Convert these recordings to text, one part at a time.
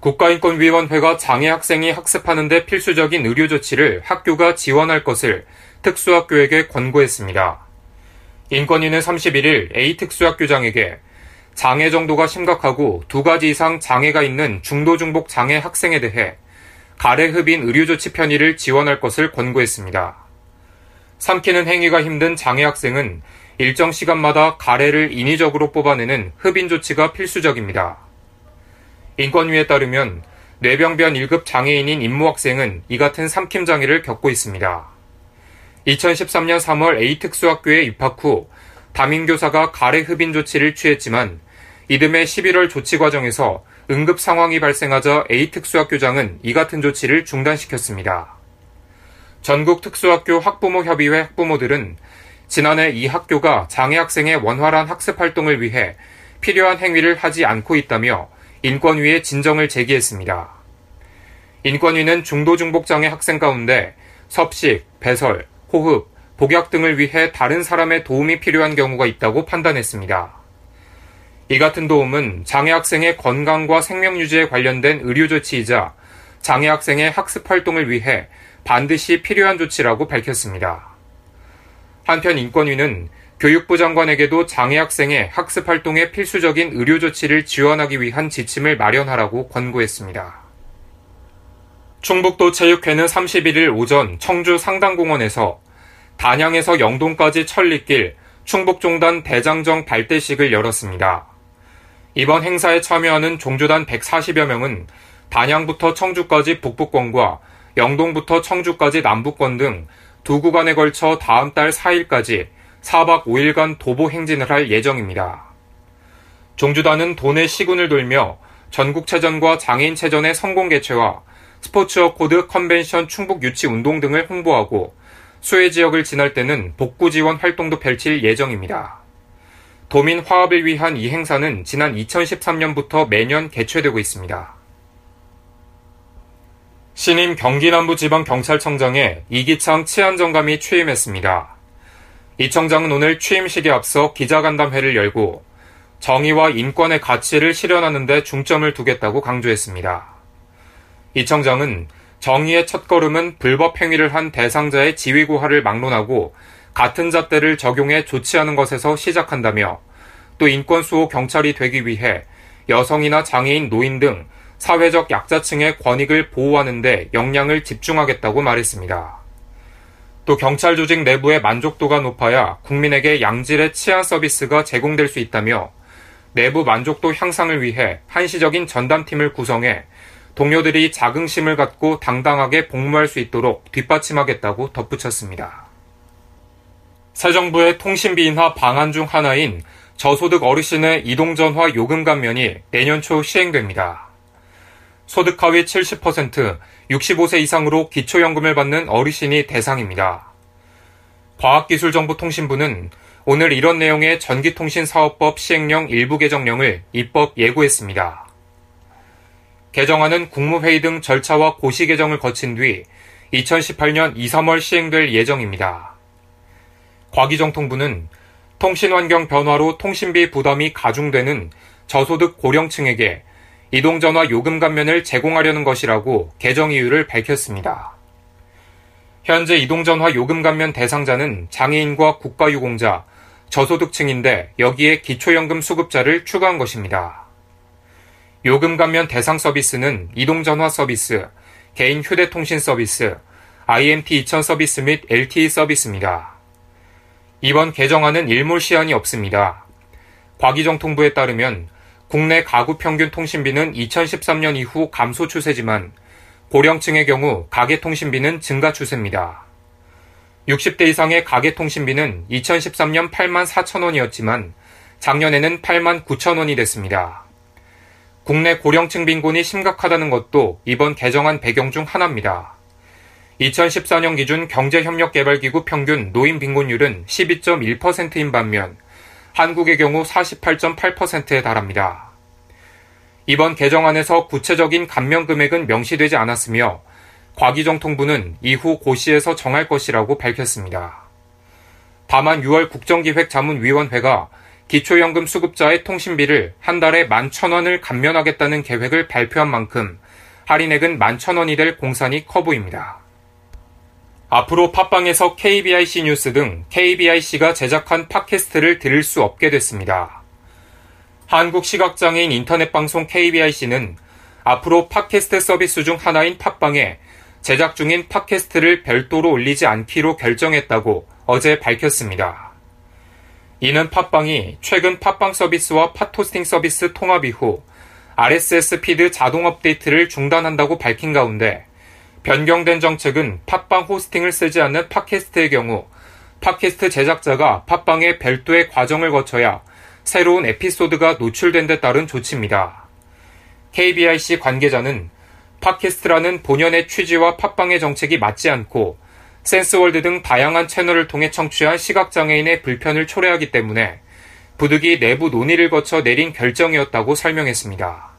국가인권위원회가 장애 학생이 학습하는데 필수적인 의료 조치를 학교가 지원할 것을 특수학교에게 권고했습니다. 인권위는 31일 A 특수학교장에게 장애 정도가 심각하고 두 가지 이상 장애가 있는 중도 중복 장애 학생에 대해 가래 흡인 의료 조치 편의를 지원할 것을 권고했습니다. 삼키는 행위가 힘든 장애 학생은 일정 시간마다 가래를 인위적으로 뽑아내는 흡인 조치가 필수적입니다. 인권위에 따르면 뇌병변 1급 장애인인 임모 학생은 이 같은 삼킴 장애를 겪고 있습니다. 2013년 3월 A특수학교에 입학 후 담임교사가 가래 흡인 조치를 취했지만 이듬해 11월 조치 과정에서 응급 상황이 발생하자 A특수학교장은 이 같은 조치를 중단시켰습니다. 전국 특수학교 학부모 협의회 학부모들은 지난해 이 학교가 장애 학생의 원활한 학습 활동을 위해 필요한 행위를 하지 않고 있다며 인권위에 진정을 제기했습니다. 인권위는 중도 중복 장애 학생 가운데 섭식, 배설, 호흡, 복약 등을 위해 다른 사람의 도움이 필요한 경우가 있다고 판단했습니다. 이 같은 도움은 장애 학생의 건강과 생명 유지에 관련된 의료 조치이자 장애 학생의 학습 활동을 위해 반드시 필요한 조치라고 밝혔습니다. 한편 인권위는 교육부 장관에게도 장애 학생의 학습 활동에 필수적인 의료 조치를 지원하기 위한 지침을 마련하라고 권고했습니다. 충북도 체육회는 31일 오전 청주 상당공원에서 단양에서 영동까지 천리길 충북종단 대장정 발대식을 열었습니다. 이번 행사에 참여하는 종주단 140여 명은 단양부터 청주까지 북부권과 영동부터 청주까지 남부권 등 두 구간에 걸쳐 다음 달 4일까지 4박 5일간 도보 행진을 할 예정입니다. 종주단은 도내 시군을 돌며 전국체전과 장애인체전의 성공 개최와 스포츠어코드 컨벤션 충북 유치 운동 등을 홍보하고 수해 지역을 지날 때는 복구 지원 활동도 펼칠 예정입니다. 도민 화합을 위한 이 행사는 지난 2013년부터 매년 개최되고 있습니다. 신임 경기남부지방경찰청장에 이기창 치안정감이 취임했습니다. 이 청장은 오늘 취임식에 앞서 기자간담회를 열고 정의와 인권의 가치를 실현하는 데 중점을 두겠다고 강조했습니다. 이 청장은 정의의 첫걸음은 불법 행위를 한 대상자의 지위고하를 막론하고 같은 잣대를 적용해 조치하는 것에서 시작한다며 또 인권수호 경찰이 되기 위해 여성이나 장애인, 노인 등 사회적 약자층의 권익을 보호하는 데 역량을 집중하겠다고 말했습니다. 또 경찰 조직 내부의 만족도가 높아야 국민에게 양질의 치안 서비스가 제공될 수 있다며 내부 만족도 향상을 위해 한시적인 전담팀을 구성해 동료들이 자긍심을 갖고 당당하게 복무할 수 있도록 뒷받침하겠다고 덧붙였습니다. 새 정부의 통신비 인하 방안 중 하나인 저소득 어르신의 이동전화 요금 감면이 내년 초 시행됩니다. 소득 하위 70%, 65세 이상으로 기초연금을 받는 어르신이 대상입니다. 과학기술정보통신부는 오늘 이런 내용의 전기통신사업법 시행령 일부 개정령을 입법 예고했습니다. 개정안은 국무회의 등 절차와 고시 개정을 거친 뒤 2018년 2, 3월 시행될 예정입니다. 과기정통부는 통신 환경 변화로 통신비 부담이 가중되는 저소득 고령층에게 이동전화 요금 감면을 제공하려는 것이라고 개정 이유를 밝혔습니다. 현재 이동전화 요금 감면 대상자는 장애인과 국가유공자, 저소득층인데 여기에 기초연금 수급자를 추가한 것입니다. 요금 감면 대상 서비스는 이동전화 서비스, 개인 휴대통신 서비스, IMT 2000 서비스 및 LTE 서비스입니다. 이번 개정안은 일몰 시한이 없습니다. 과기정통부에 따르면 국내 가구 평균 통신비는 2013년 이후 감소 추세지만 고령층의 경우 가계 통신비는 증가 추세입니다. 60대 이상의 가계 통신비는 2013년 8만 4천 원이었지만 작년에는 8만 9천 원이 됐습니다. 국내 고령층 빈곤이 심각하다는 것도 이번 개정안 배경 중 하나입니다. 2014년 기준 경제협력개발기구 평균 노인 빈곤율은 12.1%인 반면 한국의 경우 48.8%에 달합니다. 이번 개정안에서 구체적인 감면 금액은 명시되지 않았으며 과기정 통부는 이후 고시에서 정할 것이라고 밝혔습니다. 다만 6월 국정기획자문위원회가 기초연금 수급자의 통신비를 한 달에 11,000원을 감면하겠다는 계획을 발표한 만큼 할인액은 11,000원이 될 공산이 커 보입니다. 앞으로 팟빵에서 KBIC 뉴스 등 KBIC가 제작한 팟캐스트를 들을 수 없게 됐습니다. 한국 시각장애인 인터넷 방송 KBIC는 앞으로 팟캐스트 서비스 중 하나인 팟빵에 제작 중인 팟캐스트를 별도로 올리지 않기로 결정했다고 어제 밝혔습니다. 이는 팟빵이 최근 팟빵 서비스와 팟호스팅 서비스 통합 이후 RSS 피드 자동 업데이트를 중단한다고 밝힌 가운데 변경된 정책은 팟빵 호스팅을 쓰지 않는 팟캐스트의 경우 팟캐스트 제작자가 팟빵에 별도의 과정을 거쳐야 새로운 에피소드가 노출된 데 따른 조치입니다. KBIC 관계자는 팟캐스트라는 본연의 취지와 팟빵의 정책이 맞지 않고 센스월드 등 다양한 채널을 통해 청취한 시각장애인의 불편을 초래하기 때문에 부득이 내부 논의를 거쳐 내린 결정이었다고 설명했습니다.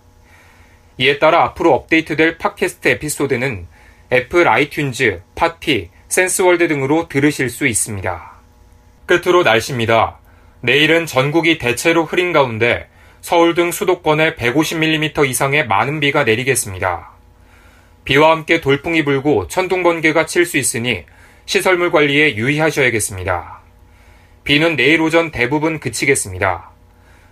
이에 따라 앞으로 업데이트될 팟캐스트 에피소드는 애플 아이튠즈, 팟티, 센스월드 등으로 들으실 수 있습니다. 끝으로 날씨입니다. 내일은 전국이 대체로 흐린 가운데 서울 등 수도권에 150mm 이상의 많은 비가 내리겠습니다. 비와 함께 돌풍이 불고 천둥 번개가 칠 수 있으니 시설물 관리에 유의하셔야겠습니다. 비는 내일 오전 대부분 그치겠습니다.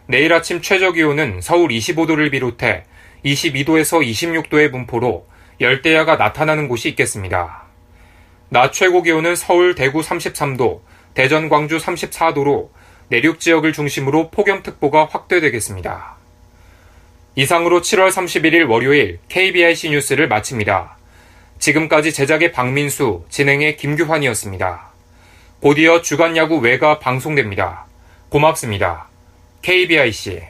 내일 아침 최저 기온은 서울 25도를 비롯해 22도에서 26도의 분포로 열대야가 나타나는 곳이 있겠습니다. 낮 최고 기온은 서울, 대구 33도, 대전, 광주 34도로 내륙 지역을 중심으로 폭염특보가 확대되겠습니다. 이상으로 7월 31일 월요일 KBIC 뉴스를 마칩니다. 지금까지 제작의 박민수, 진행의 김규환이었습니다. 곧이어 주간야구 외가 방송됩니다. 고맙습니다. KBIC